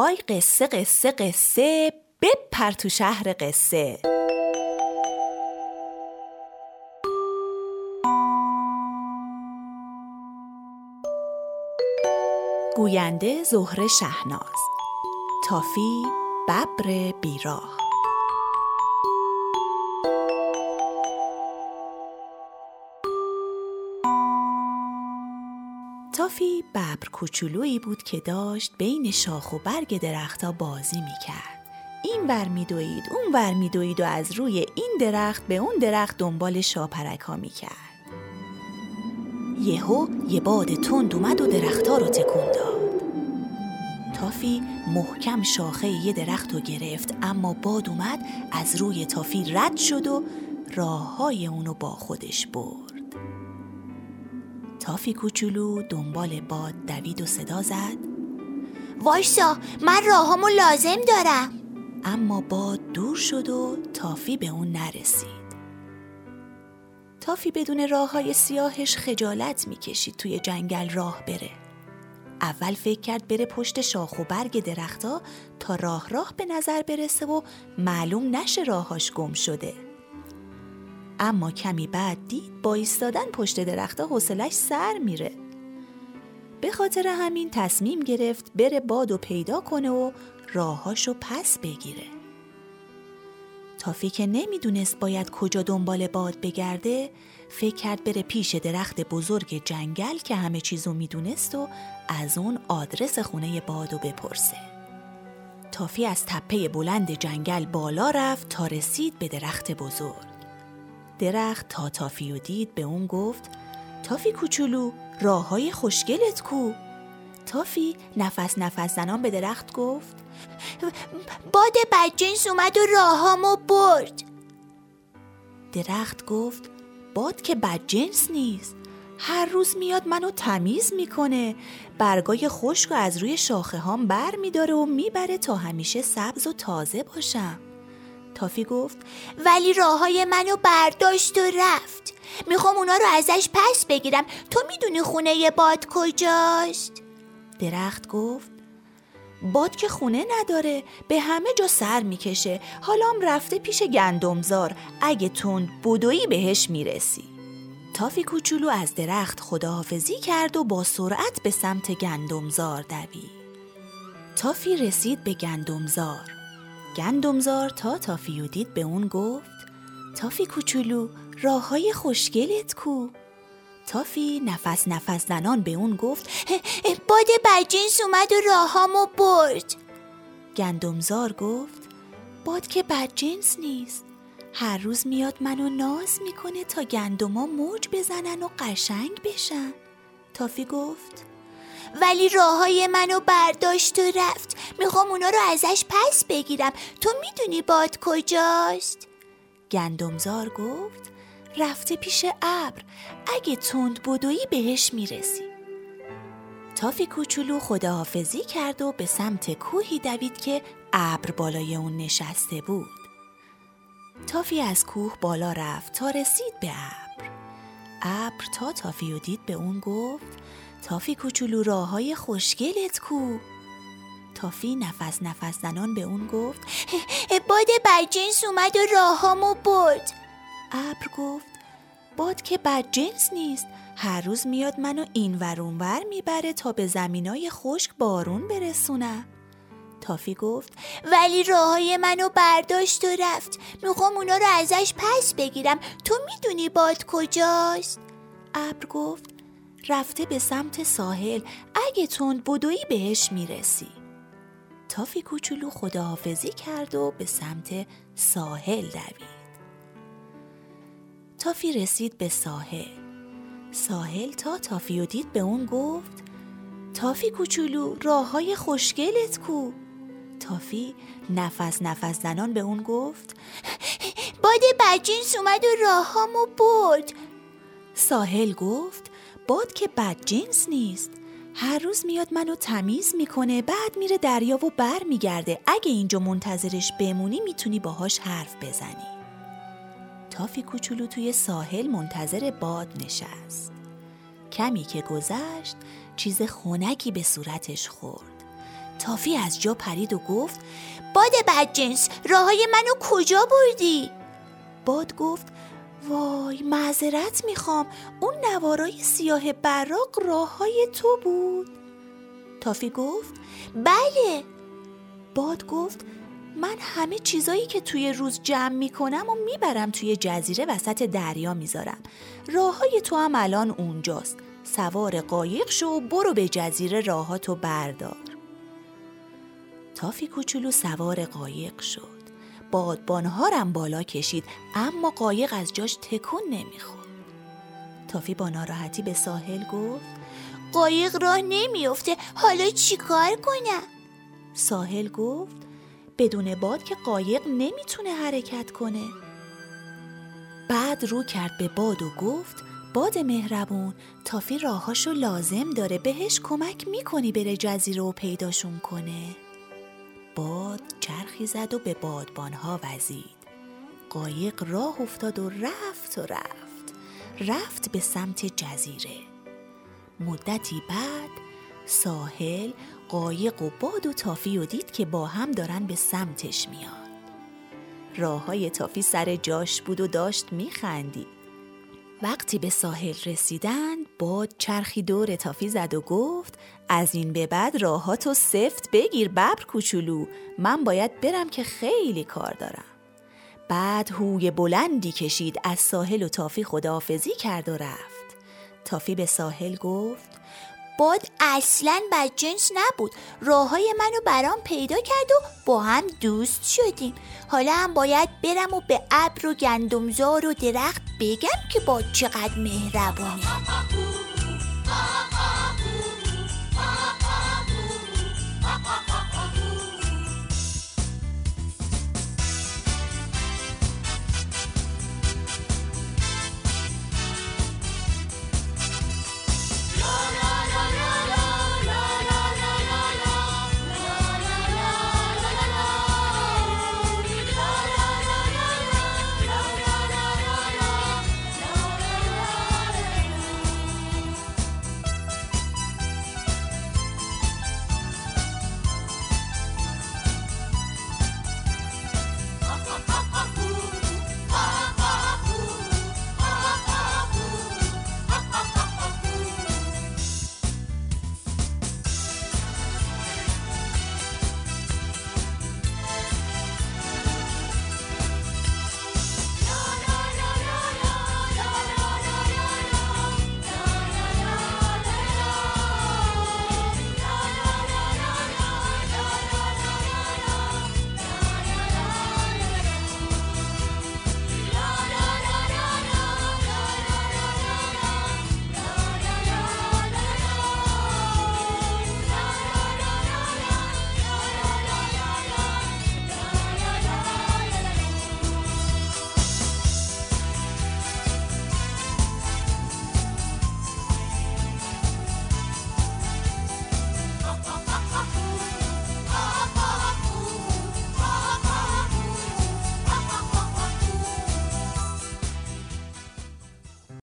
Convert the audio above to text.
آی قصه قصه قصه بپر تو شهر قصه. گوینده زهره شهناز. تافی ببر بیراه. ببر کوچولویی بود که داشت بین شاخ و برگ درختها بازی می‌کرد. این ور میدوید اون ور میدوید و از روی این درخت به اون درخت دنبال شاپرک ها می‌کرد. یهو یه باد تند اومد و درختها رو تکون داد. تافی محکم شاخه یه درخت رو گرفت اما باد اومد از روی تافی رد شد و راه های اونو با خودش برد. تافی کوچولو دنبال باد دوید و صدا زد. وایسا من راهامو لازم دارم. اما باد دور شد و تافی به اون نرسید. تافی بدون راه های سیاهش خجالت می‌کشید توی جنگل راه بره. اول فکر کرد بره پشت شاخ و برگ درختها تا راه راه به نظر برسه و معلوم نشه راهاش گم شده. اما کمی بعد دید با ایستادن پشت درختها حوصلش سر میره. به خاطر همین تصمیم گرفت بره باد و پیدا کنه و راهاشو پس بگیره. تافی که نمی‌دونست باید کجا دنبال باد بگرده فکر کرد بره پیش درخت بزرگ جنگل که همه چیزو می‌دونست و از اون آدرس خونه بادو بپرسه. تافی از تپه بلند جنگل بالا رفت تا رسید به درخت بزرگ. درخت تا تافی و دید به اون گفت تافی کوچولو راه های خوشگلت کو. تافی نفس نفس زنان به درخت گفت باد بدجنس اومد و راهامو برد. درخت گفت باد که بدجنس نیست. هر روز میاد منو تمیز می‌کنه. برگای خشک و از روی شاخه هام بر میداره و می‌بره تا همیشه سبز و تازه باشم. تافی گفت ولی راه های منو برداشت و رفت. می‌خوام اونا رو ازش پس بگیرم. تو می‌دونی خونه باد کجاست؟ درخت گفت باد که خونه نداره به همه جا سر می‌کشه. حالا هم رفته پیش گندمزار. اگه تند بدویی بهش می‌رسی. تافی کوچولو از درخت خداحافظی کرد و با سرعت به سمت گندمزار دوید. تافی رسید به گندمزار. گندمزار تا تافی و دید به اون گفت تافی کوچولو راه های خوشگلت کو. تافی نفس نفس زنان به اون گفت باد بدجنس اومد و راهامو برد. گندمزار گفت باد که بدجنس نیست. هر روز میاد منو ناز می‌کنه تا گندما موج بزنن و قشنگ بشن. تافی گفت ولی راه های منو برداشت و رفت. می‌خوام اونا رو ازش پس بگیرم. تو می‌دونی باد کجاست؟ گندمزار گفت رفته پیش ابر. اگه تند بدویی بهش می‌رسی. تافی کوچولو خداحافظی کرد و به سمت کوهی دوید که ابر بالای اون نشسته بود. تافی از کوه بالا رفت تا رسید به ابر. ابر تا تافی و دید به اون گفت تافی کوچولو راه های خوشگلت کو. تافی نفس نفس زنان به اون گفت باد بدجنس اومد و راهامو برد. ابر گفت باد که بدجنس نیست هر روز میاد منو این ورون ور می‌بره تا به زمینای خشک بارون برسونم تافی گفت ولی راه های منو برداشت و رفت می‌خوام اونا رو ازش پس بگیرم. تو می‌دونی باد کجاست؟ ابر گفت رفته به سمت ساحل اگه تند بدویی بهش می‌رسی. تافی کوچولو خداحافظی کرد و به سمت ساحل دوید. تافی رسید به ساحل. ساحل تا تافی و دید به اون گفت تافی کوچولو راه های خوشگلت کو. تافی نفس نفس زنان به اون گفت باد بدجنس اومد و راهامو برد. ساحل گفت باد که بد جنس نیست. هر روز میاد منو تمیز می‌کنه بعد میره دریا و بر میگرده. اگه اینجا منتظرش بمونی می‌تونی باهاش حرف بزنی. تافی کوچولو توی ساحل منتظر باد نشست. کمی که گذشت چیز خونکی به صورتش خورد. تافی از جا پرید و گفت باد بدجنس راه های منو کجا بردی؟ باد گفت وای معذرت می‌خوام. اون نوارای سیاه براق راه های تو بود. تافی گفت بله. باد گفت من همه چیزایی که توی روز جمع می‌کنم و می‌برم توی جزیره وسط دریا می‌ذارم. راه های تو هم الان اونجاست. سوار قایق شو و برو به جزیره راهاتو بردار. تافی کوچولو سوار قایق شد. بادبانهارم بالا کشید اما قایق از جاش تکون نمی‌خورد. تافی با ناراحتی به ساحل گفت قایق راه نمیافته حالا چیکار کنم؟ ساحل گفت بدون باد که قایق نمی‌تونه حرکت کنه. بعد رو کرد به باد و گفت باد مهربون تافی راهاشو لازم داره بهش کمک می‌کنی بره جزیره و پیداشون کنه. باد چرخی زد و به بادبانها وزید. قایق راه افتاد و رفت و رفت. رفت به سمت جزیره. مدتی بعد ساحل قایق و باد و تافی و دید که با هم دارن به سمتش میان. راه های تافی سر جاش بود و داشت میخندید. وقتی به ساحل رسیدن باد چرخی دور تافی زد و گفت از این به بعد راهاتو سفت بگیر ببر کوچولو من باید برم که خیلی کار دارم. بعد هوی بلندی کشید از ساحل و تافی خداحافظی کرد و رفت. تافی به ساحل گفت باد اصلا جنس نبود. راه های منو برام پیدا کرد و با هم دوست شدیم. حالا هم باید برم و به ابر و گندمزار و درخت بگم که باد چقدر مهربونه